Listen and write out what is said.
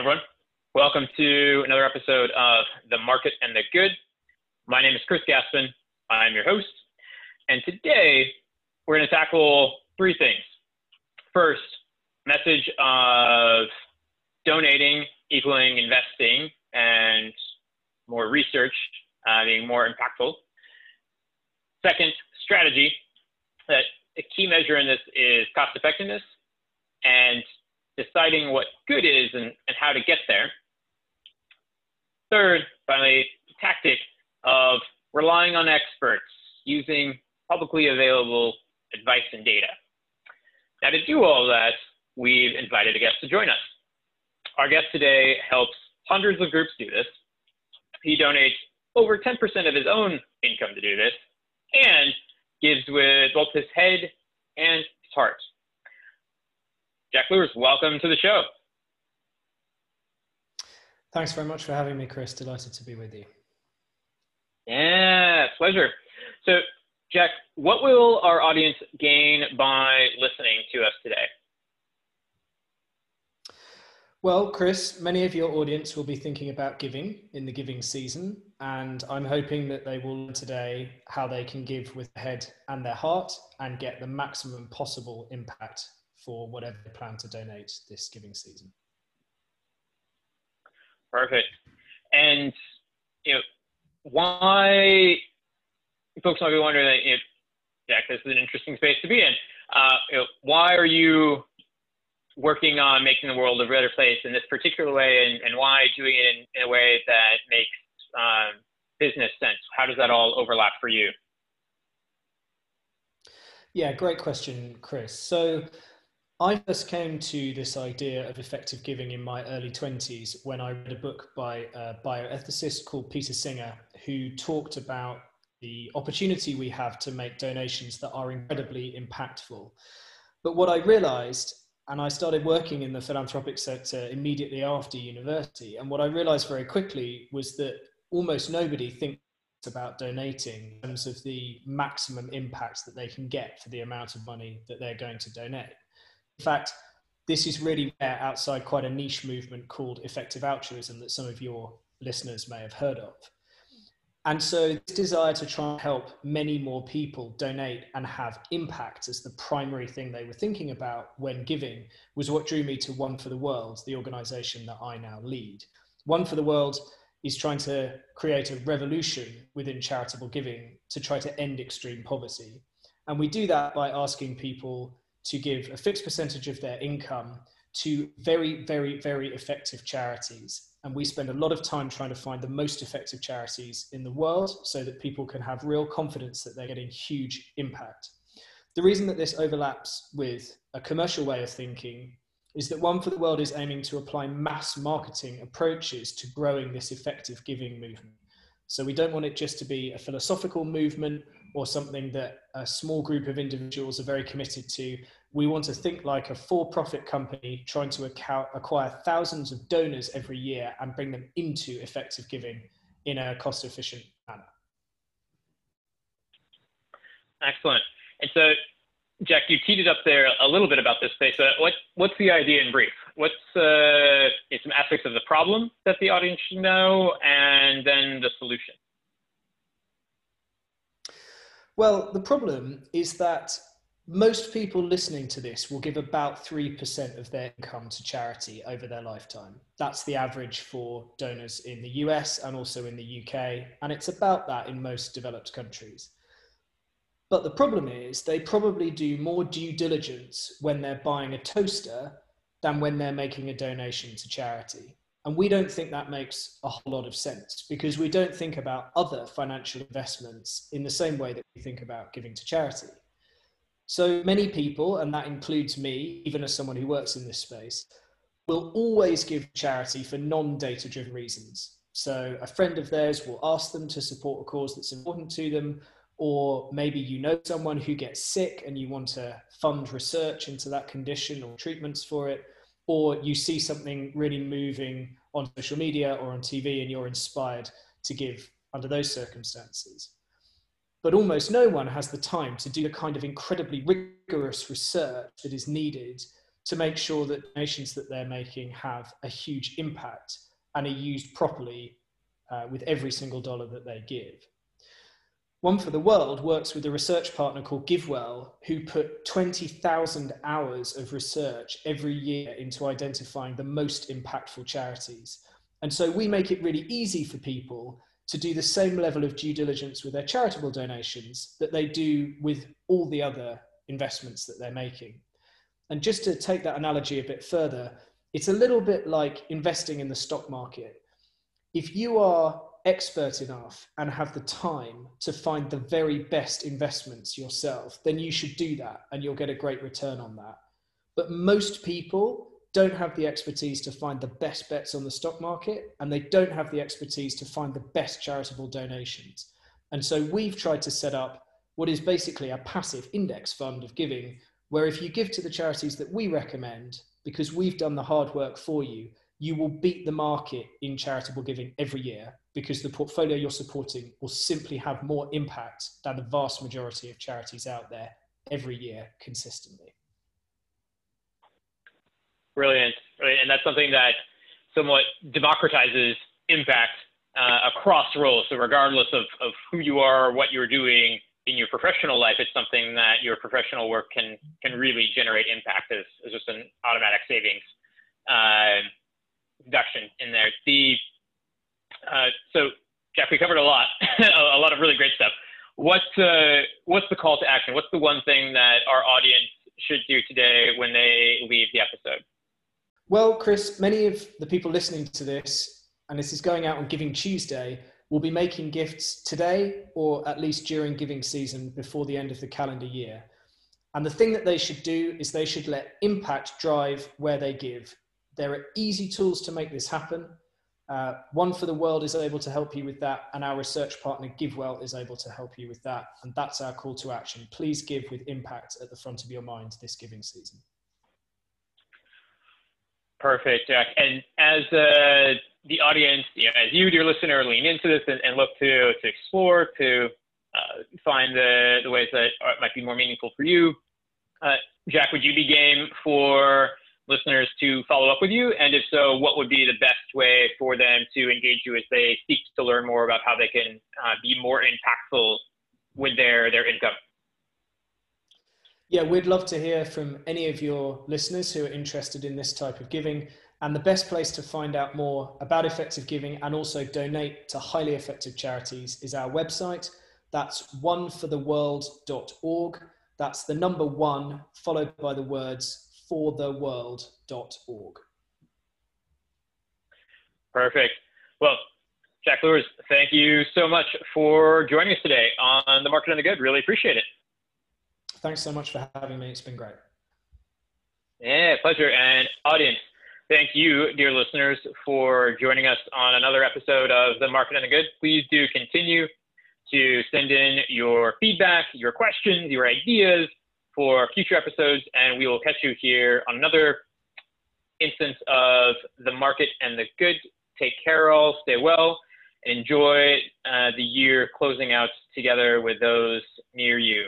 everyone. Welcome to another episode of The Market and the Good. My name is Chris Gaspin. I'm your host. And today we're going to tackle three things. First, message of donating equaling investing and more research uh, being more impactful. Second, strategy that a key measure in this is cost effectiveness deciding what good is and, and how to get there. Third, finally, the tactic of relying on experts using publicly available advice and data. Now, to do all that, we've invited a guest to join us. Our guest today helps hundreds of groups do this. He donates over 10% of his own income to do this and gives with both his head and his heart. Jack Lewars, welcome to the show. Thanks very much for having me, Chris. Delighted to be with you. Yeah, pleasure. So, Jack, what will our audience gain by listening to us today? Well, Chris, many of your audience will be thinking about giving in the giving season, and I'm hoping that they will learn today how they can give with their head and their heart and get the maximum possible impact for whatever they plan to donate this giving season. Perfect. And you know, why folks might be wondering if Jack, this is an interesting space to be in. Uh, you know, why are you working on making the world a better place in this particular way, and, and why doing it in, in, a way that makes um, business sense? How does that all overlap for you? Yeah, great question, Chris. So I first came to this idea of effective giving in my early 20s when I read a book by a bioethicist called Peter Singer, who talked about the opportunity we have to make donations that are incredibly impactful. But what I realized, and I started working in the philanthropic sector immediately after university, and what I realized very quickly was that almost nobody thinks about donating in terms of the maximum impact that they can get for the amount of money that they're going to donate. In fact, this is really where outside quite a niche movement called effective altruism that some of your listeners may have heard of. And so, this desire to try and help many more people donate and have impact as the primary thing they were thinking about when giving was what drew me to One for the World, the organization that I now lead. One for the World is trying to create a revolution within charitable giving to try to end extreme poverty. And we do that by asking people to give a fixed percentage of their income to very, very, very effective charities. And we spend a lot of time trying to find the most effective charities in the world so that people can have real confidence that they're getting huge impact. The reason that this overlaps with a commercial way of thinking is that One for the World is aiming to apply mass marketing approaches to growing this effective giving movement. So we don't want it just to be a philosophical movement or something that a small group of individuals are very committed to. We want to think like a for profit company trying to acquire thousands of donors every year and bring them into effective giving in a cost efficient manner. Excellent. And so, Jack, you teed it up there a little bit about this space. Uh, what, what's the idea in brief? What's uh, some aspects of the problem that the audience should know, and then the solution? Well, the problem is that most people listening to this will give about 3% of their income to charity over their lifetime. That's the average for donors in the US and also in the UK, and it's about that in most developed countries. But the problem is they probably do more due diligence when they're buying a toaster than when they're making a donation to charity. And we don't think that makes a whole lot of sense because we don't think about other financial investments in the same way that we think about giving to charity. So many people, and that includes me, even as someone who works in this space, will always give charity for non data driven reasons. So a friend of theirs will ask them to support a cause that's important to them, or maybe you know someone who gets sick and you want to fund research into that condition or treatments for it or you see something really moving on social media or on TV and you're inspired to give under those circumstances. But almost no one has the time to do the kind of incredibly rigorous research that is needed to make sure that donations that they're making have a huge impact and are used properly uh, with every single dollar that they give. One for the World works with a research partner called GiveWell, who put 20,000 hours of research every year into identifying the most impactful charities. And so we make it really easy for people to do the same level of due diligence with their charitable donations that they do with all the other investments that they're making. And just to take that analogy a bit further, it's a little bit like investing in the stock market. If you are expert enough and have the time to find the very best investments yourself, then you should do that and you'll get a great return on that. But most people don't have the expertise to find the best bets on the stock market and they don't have the expertise to find the best charitable donations. And so we've tried to set up what is basically a passive index fund of giving, where if you give to the charities that we recommend, because we've done the hard work for you, you will beat the market in charitable giving every year because the portfolio you're supporting will simply have more impact than the vast majority of charities out there every year consistently. Brilliant. And that's something that somewhat democratizes impact uh, across roles. So, regardless of, of who you are, or what you're doing in your professional life, it's something that your professional work can, can really generate impact as, as just an automatic savings. Uh, deduction in there. The uh, so Jeff, we covered a lot, a lot of really great stuff. What's uh, what's the call to action? What's the one thing that our audience should do today when they leave the episode? Well, Chris, many of the people listening to this, and this is going out on Giving Tuesday, will be making gifts today or at least during giving season before the end of the calendar year. And the thing that they should do is they should let impact drive where they give. There are easy tools to make this happen. Uh, One for the World is able to help you with that, and our research partner GiveWell is able to help you with that. And that's our call to action. Please give with impact at the front of your mind this giving season. Perfect, Jack. And as uh, the audience, you know, as you, dear listener, lean into this and, and look to to explore, to uh, find the, the ways that might be more meaningful for you, uh, Jack, would you be game for listeners to follow up with you? And if so, what would be the best way for them to engage you as they seek to learn more about how they can uh, be more impactful with their, their income? Yeah, we'd love to hear from any of your listeners who are interested in this type of giving. And the best place to find out more about effective giving and also donate to highly effective charities is our website. That's 1fortheworld.org. That's the number one, followed by the words fortheworld.org. Perfect. Well, Jack Lewars, thank you so much for joining us today on The Market and the Good. Really appreciate it. Thanks so much for having me. It's been great. Yeah, pleasure. And audience, thank you, dear listeners, for joining us on another episode of The Market and the Good. Please do continue to send in your feedback, your questions, your ideas, for future episodes, and we will catch you here on another instance of the market and the good. Take care, all. Stay well. Enjoy uh, the year closing out together with those near you.